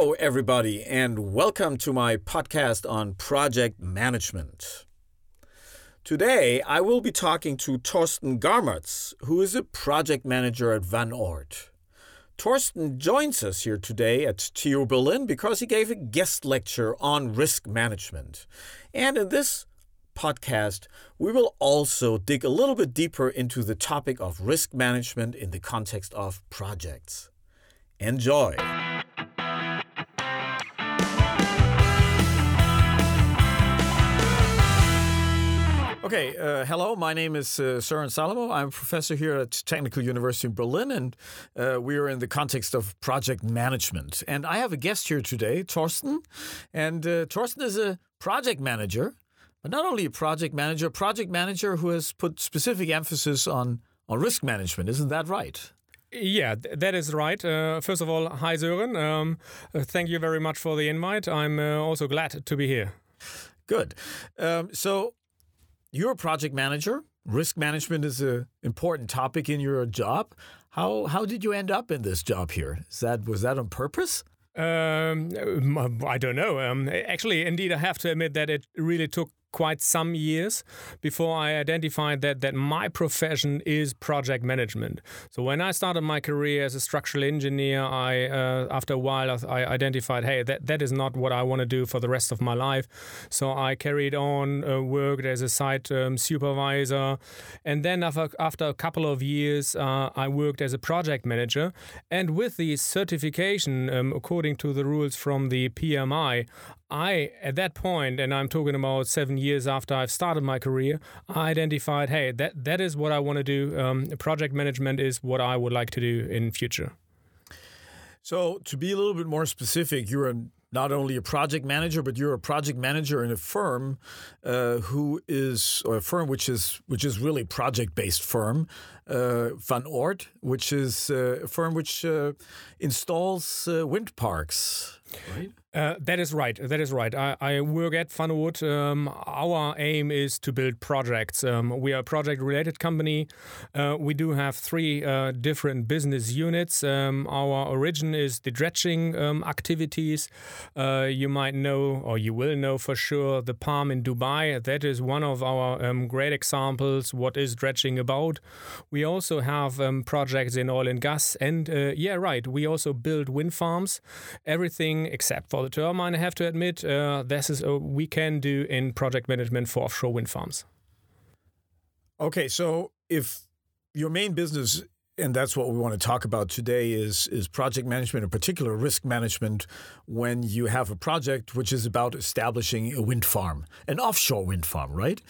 Hello, everybody, and welcome to my podcast on project management. Today, I will be talking to Torsten Garmatz, who is a project manager at Van Oord. Torsten joins us here today at TU Berlin because he gave a guest lecture on risk management. And in this podcast, we will also dig a little bit deeper into the topic of risk management in the context of projects. Enjoy! Okay, uh, hello. My name is uh, Søren Salomo. I'm a professor here at Technical University in Berlin, and uh, we are in the context of project management. And I have a guest here today, Torsten. And uh, Torsten is a project manager, but not only a project manager, a project manager who has put specific emphasis on, on risk management. Isn't that right? Yeah, that is right. Uh, first of all, hi Søren. Um, uh, thank you very much for the invite. I'm uh, also glad to be here. Good. Um, so, you're a project manager. Risk management is an important topic in your job. How how did you end up in this job here? Is that was that on purpose? Um, I don't know. Um, actually, indeed, I have to admit that it really took quite some years before I identified that that my profession is project management. So when I started my career as a structural engineer, I uh, after a while I identified, hey, that that is not what I want to do for the rest of my life. So I carried on uh, worked as a site um, supervisor, and then after after a couple of years, uh, I worked as a project manager. And with the certification, um, according to the rules from the PMI, I, at that point, and I'm talking about seven years after I've started my career, I identified, hey, that, that is what I want to do. Um, project management is what I would like to do in future. So, to be a little bit more specific, you're a, not only a project manager, but you're a project manager in a firm uh, who is, or a firm which is which is really project-based firm, uh, Van Oord, which is uh, a firm which uh, installs uh, wind parks, right? Uh, that is right. That is right. I, I work at Oord. Um, our aim is to build projects. Um, we are a project-related company. Uh, we do have three uh, different business units. Um, our origin is the dredging um, activities. Uh, you might know, or you will know for sure, the Palm in Dubai. That is one of our um, great examples. What is dredging about? We also have um, projects in oil and gas, and uh, yeah, right. We also build wind farms. Everything except for the turbine, I have to admit, uh, this is a we can do in project management for offshore wind farms. Okay, so if your main business and that's what we want to talk about today is is project management in particular risk management when you have a project which is about establishing a wind farm an offshore wind farm right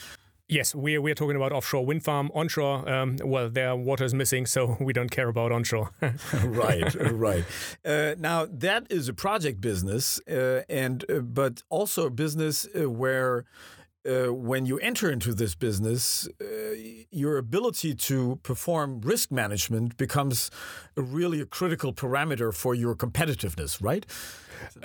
Yes, we're, we're talking about offshore wind farm. Onshore, um, well, their water is missing, so we don't care about onshore. right, right. Uh, now, that is a project business, uh, and uh, but also a business uh, where uh, when you enter into this business, uh, your ability to perform risk management becomes a really a critical parameter for your competitiveness, right?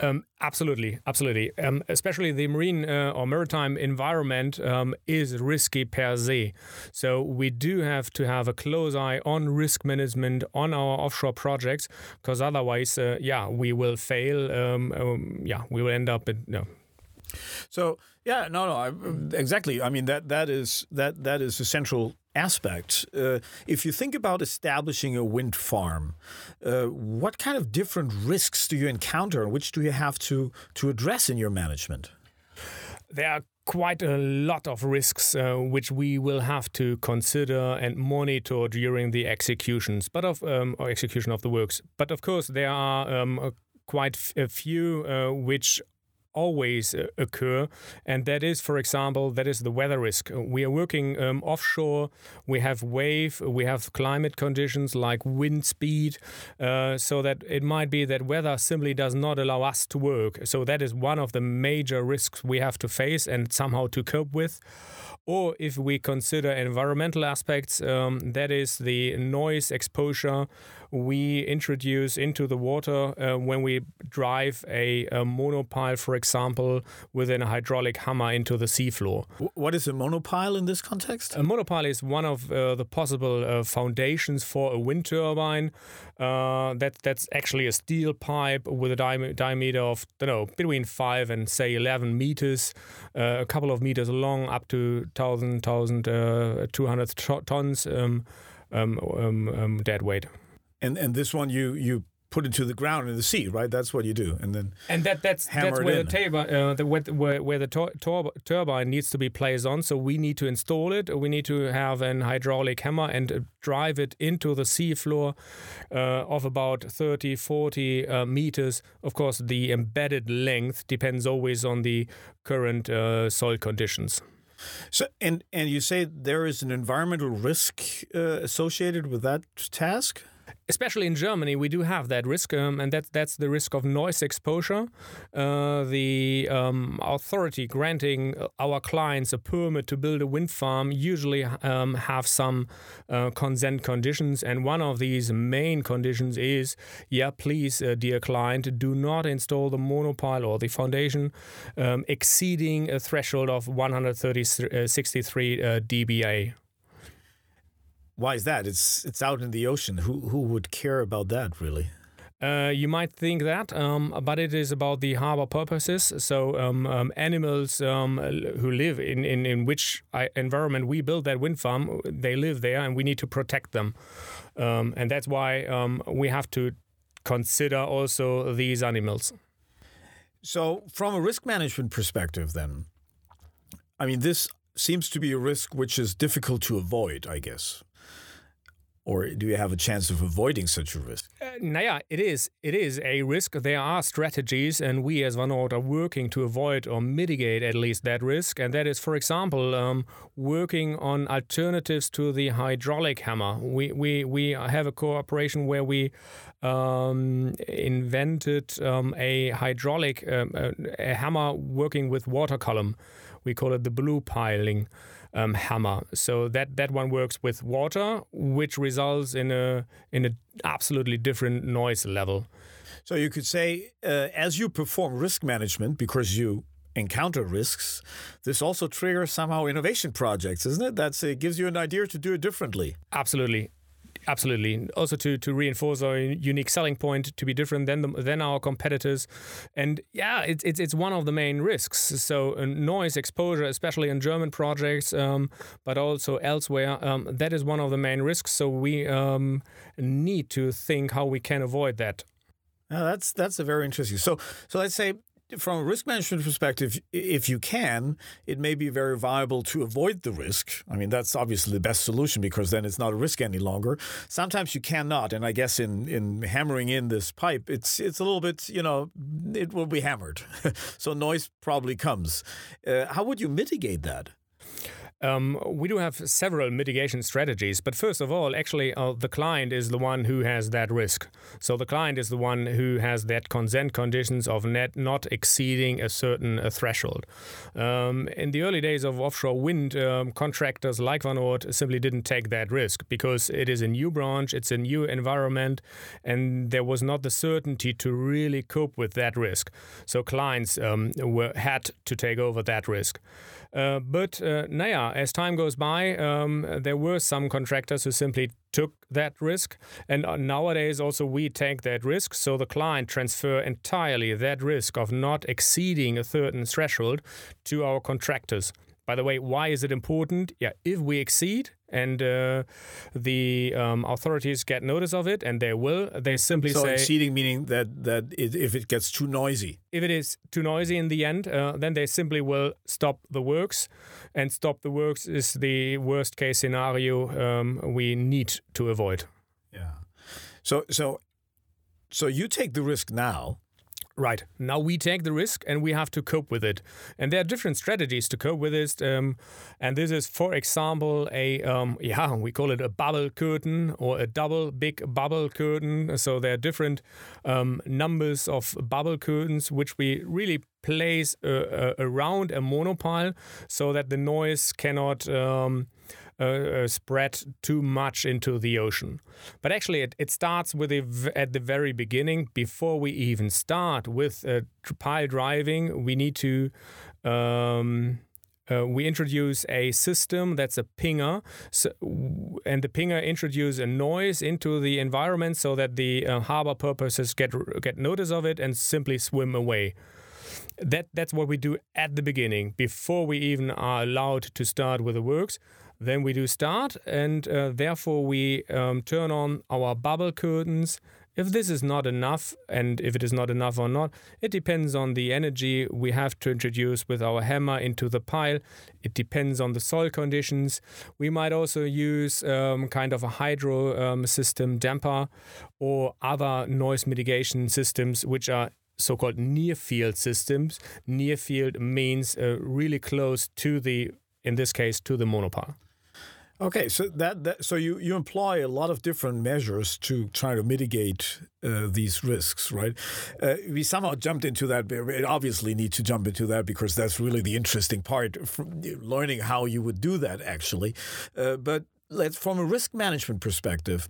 Um, absolutely, absolutely. Um, especially the marine uh, or maritime environment um, is risky per se. So we do have to have a close eye on risk management on our offshore projects, because otherwise, uh, yeah, we will fail. Um, um, yeah, we will end up in. You know, so yeah, no, no, I, exactly. I mean that that is that that is a central aspect. Uh, if you think about establishing a wind farm, uh, what kind of different risks do you encounter, and which do you have to to address in your management? There are quite a lot of risks uh, which we will have to consider and monitor during the executions, but of um, or execution of the works. But of course, there are um, quite a few uh, which always uh, occur. And that is for example that is the weather risk. We are working um, offshore. We have wave we have climate conditions like wind speed uh, so that it might be that weather simply does not allow us to work. So that is one of the major risks we have to face and somehow to cope with. Or if we consider environmental aspects, um, that is the noise exposure we introduce into the water uh, when we drive a, a monopile, for example, within a hydraulic hammer into the seafloor. What is a monopile in this context? A monopile is one of uh, the possible uh, foundations for a wind turbine. Uh, that that's actually a steel pipe with a di- diameter of I don't know between five and say eleven meters, uh, a couple of meters long, up to 1,000, 1,200 uh, tons um, um, um, um, dead weight. And and this one you you put it to the ground in the sea, right? That's what you do, and then and that that's that's where the, turbine, uh, the, where, where the tur turbine needs to be placed on. So we need to install it. We need to have an hydraulic hammer and drive it into the seafloor uh, of about 30, 40 uh, meters. Of course, the embedded length depends always on the current uh, soil conditions. So, and and you say there is an environmental risk uh, associated with that task especially in Germany, we do have that risk, um, and that, that's the risk of noise exposure. Uh, the um, authority granting our clients a permit to build a wind farm usually um, have some uh, consent conditions, and one of these main conditions is, yeah, please, uh, dear client, do not install the monopile or the foundation um, exceeding a threshold of 163 uh, dBA. Why is that? It's it's out in the ocean. Who who would care about that really? Uh, you might think that, um, but it is about the harbor porpoises. So um, um, animals um, who live in, in, in which environment we build that wind farm, they live there, and we need to protect them. Um, and that's why um, we have to consider also these animals. So, from a risk management perspective, then, I mean, this seems to be a risk which is difficult to avoid, I guess or do you have a chance of avoiding such a risk? Uh, naja, it is. It is a risk. There are strategies, and we as Van Oord are working to avoid or mitigate at least that risk. And that is, for example, um, working on alternatives to the hydraulic hammer. We we we have a cooperation where we um, invented um, a hydraulic um, a, a hammer working with water column. We call it the blue piling um, hammer. So that that one works with water, which results in a in a absolutely different noise level. So you could say, uh, as you perform risk management, because you encounter risks, this also triggers somehow innovation projects, isn't it? That's it gives you an idea to do it differently. Absolutely. Absolutely. Also to, to reinforce our unique selling point to be different than the, than our competitors, and yeah, it's it's it's one of the main risks. So uh, noise exposure, especially in German projects, um, but also elsewhere, um, that is one of the main risks. So we um, need to think how we can avoid that. that's that's a very interesting. So so let's say from a risk management perspective, if you can, it may be very viable to avoid the risk. I mean, that's obviously the best solution because then it's not a risk any longer. Sometimes you cannot, and I guess in in hammering in this pipe, it's it's a little bit, you know, it will be hammered, so noise probably comes. Uh, how would you mitigate that? Um, we do have several mitigation strategies, but first of all, actually, uh, the client is the one who has that risk. So the client is the one who has that consent conditions of net not exceeding a certain uh, threshold. Um, in the early days of offshore wind, um, contractors like Van Oord simply didn't take that risk because it is a new branch, it's a new environment, and there was not the certainty to really cope with that risk. So clients um, were had to take over that risk. Uh, but uh, as time goes by, um, there were some contractors who simply took that risk, and uh, nowadays also we take that risk. So the client transfer entirely that risk of not exceeding a certain threshold to our contractors. By the way, why is it important? Yeah, if we exceed and uh, the um, authorities get notice of it, and they will, they simply so say. exceeding meaning that that it, if it gets too noisy. If it is too noisy in the end, uh, then they simply will stop the works, and stop the works is the worst case scenario um, we need to avoid. Yeah. So so so you take the risk now Right. Now we take the risk and we have to cope with it. And there are different strategies to cope with it. Um, and this is, for example, a, um, yeah, we call it a bubble curtain or a double big bubble curtain. So there are different um, numbers of bubble curtains which we really place uh, uh, around a monopile so that the noise cannot. Um, uh, uh, spread too much into the ocean. But actually, it, it starts with the, at the very beginning. Before we even start with uh, pile driving, we need to. Um, uh, we introduce a system that's a pinger, so, and the pinger introduces a noise into the environment so that the uh, harbor porpoises get get notice of it and simply swim away. That that's what we do at the beginning before we even are allowed to start with the works. Then we do start, and uh, therefore we um, turn on our bubble curtains if this is not enough, and if it is not enough or not, it depends on the energy we have to introduce with our hammer into the pile. It depends on the soil conditions. We might also use um, kind of a hydro um, system damper or other noise mitigation systems, which are so called near field systems. Near field means uh, really close to the, in this case, to the monopile. Okay, so that, that so you you employ a lot of different measures to try to mitigate uh, these risks, right? Uh, we somehow jumped into that. We obviously need to jump into that because that's really the interesting part, learning how you would do that actually. Uh, but let's from a risk management perspective,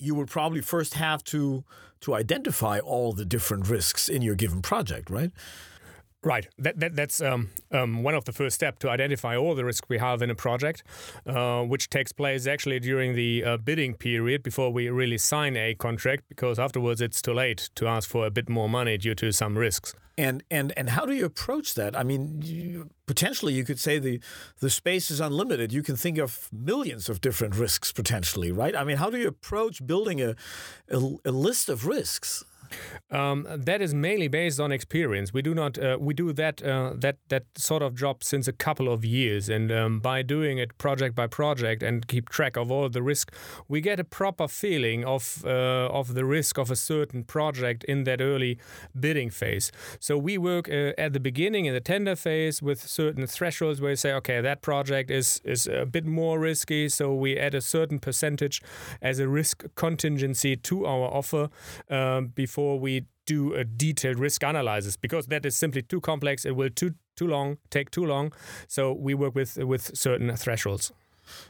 you would probably first have to to identify all the different risks in your given project, right? Right. That, that that's um, um, one of the first steps to identify all the risks we have in a project, uh, which takes place actually during the uh, bidding period before we really sign a contract, because afterwards it's too late to ask for a bit more money due to some risks. And and and how do you approach that? I mean, you, potentially you could say the the space is unlimited. You can think of millions of different risks potentially, right? I mean, how do you approach building a a, a list of risks? Um, that is mainly based on experience. We do not uh, we do that uh, that that sort of job since a couple of years, and um, by doing it project by project and keep track of all the risk, we get a proper feeling of uh, of the risk of a certain project in that early bidding phase. So we work uh, at the beginning in the tender phase with certain thresholds where we say, okay, that project is is a bit more risky, so we add a certain percentage as a risk contingency to our offer um, before before we do a detailed risk analysis because that is simply too complex. It will too too long take too long. So we work with with certain thresholds.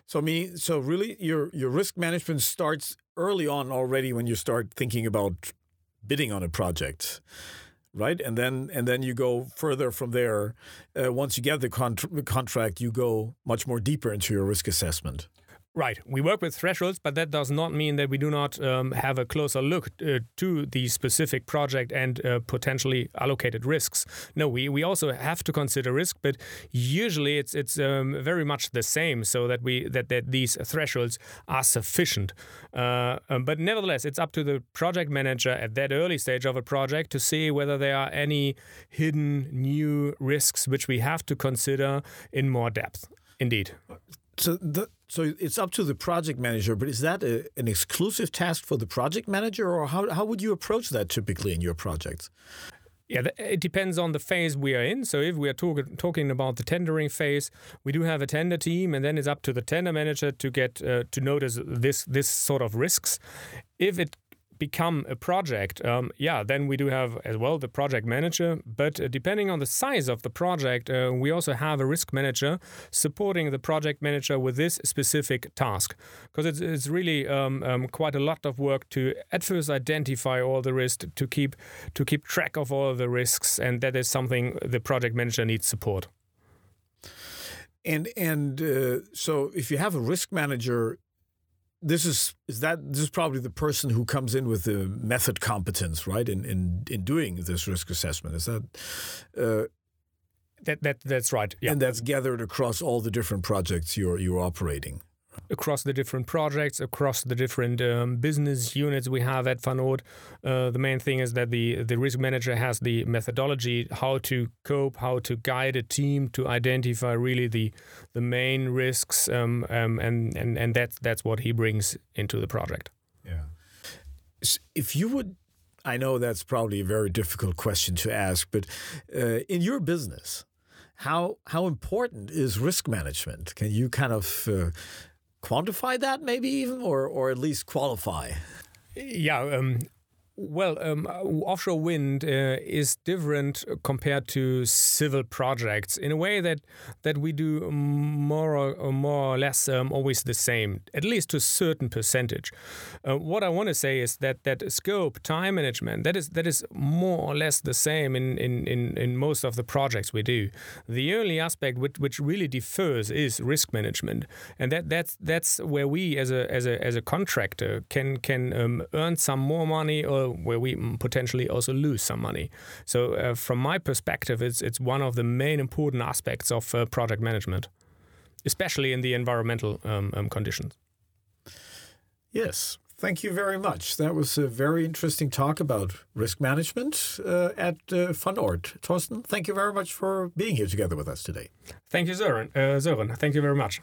So me, so really, your your risk management starts early on already when you start thinking about bidding on a project right and then and then you go further from there uh, once you get the contract you go much more deeper into your risk assessment Right. We work with thresholds, but that does not mean that we do not um, have a closer look uh, to the specific project and uh, potentially allocated risks. No, we, we also have to consider risk, but usually it's it's um, very much the same, so that we that, that these thresholds are sufficient. Uh, um, but nevertheless, it's up to the project manager at that early stage of a project to see whether there are any hidden new risks which we have to consider in more depth. Indeed. So the so it's up to the project manager, but is that a, an exclusive task for the project manager, or how how would you approach that typically in your projects? Yeah, it depends on the phase we are in. So if we are talk- talking about the tendering phase, we do have a tender team, and then it's up to the tender manager to get uh, to notice this this sort of risks. If it become a project, um, yeah, then we do have as well the project manager. But uh, depending on the size of the project, uh, we also have a risk manager supporting the project manager with this specific task. Because it's, it's really um, um, quite a lot of work to at first identify all the risks, to keep to keep track of all the risks, and that is something the project manager needs support. And and uh, so if you have a risk manager this is is that this is probably the person who comes in with the method competence, right? In in in doing this risk assessment, is that? Uh, that, that that's right. Yeah. And that's gathered across all the different projects you're you're operating across the different projects, across the different um, business units we have at Van Oord. Uh, the main thing is that the the risk manager has the methodology how to cope, how to guide a team to identify really the the main risks, um, um, and and and that's that's what he brings into the project. Yeah. If you would. I know that's probably a very difficult question to ask, but uh, in your business, how how important is risk management? Can you kind of uh, quantify that maybe even or or at least qualify? Yeah um, Well, um, offshore wind uh, is different compared to civil projects in a way that that we do more or more or less um, always the same, at least to a certain percentage. Uh, what I want to say is that that scope, time management, that is that is more or less the same in in, in, in most of the projects we do. The only aspect which, which really differs is risk management, and that that's that's where we as a as a as a contractor can can um, earn some more money or where we potentially also lose some money. So, uh, from my perspective, it's it's one of the main important aspects of uh, project management, especially in the environmental um, um, conditions. Yes, thank you very much. That was a very interesting talk about risk management uh, at uh, Oord. Torsten, thank you very much for being here together with us today. Thank you, Sören. Uh, Sören, thank you very much.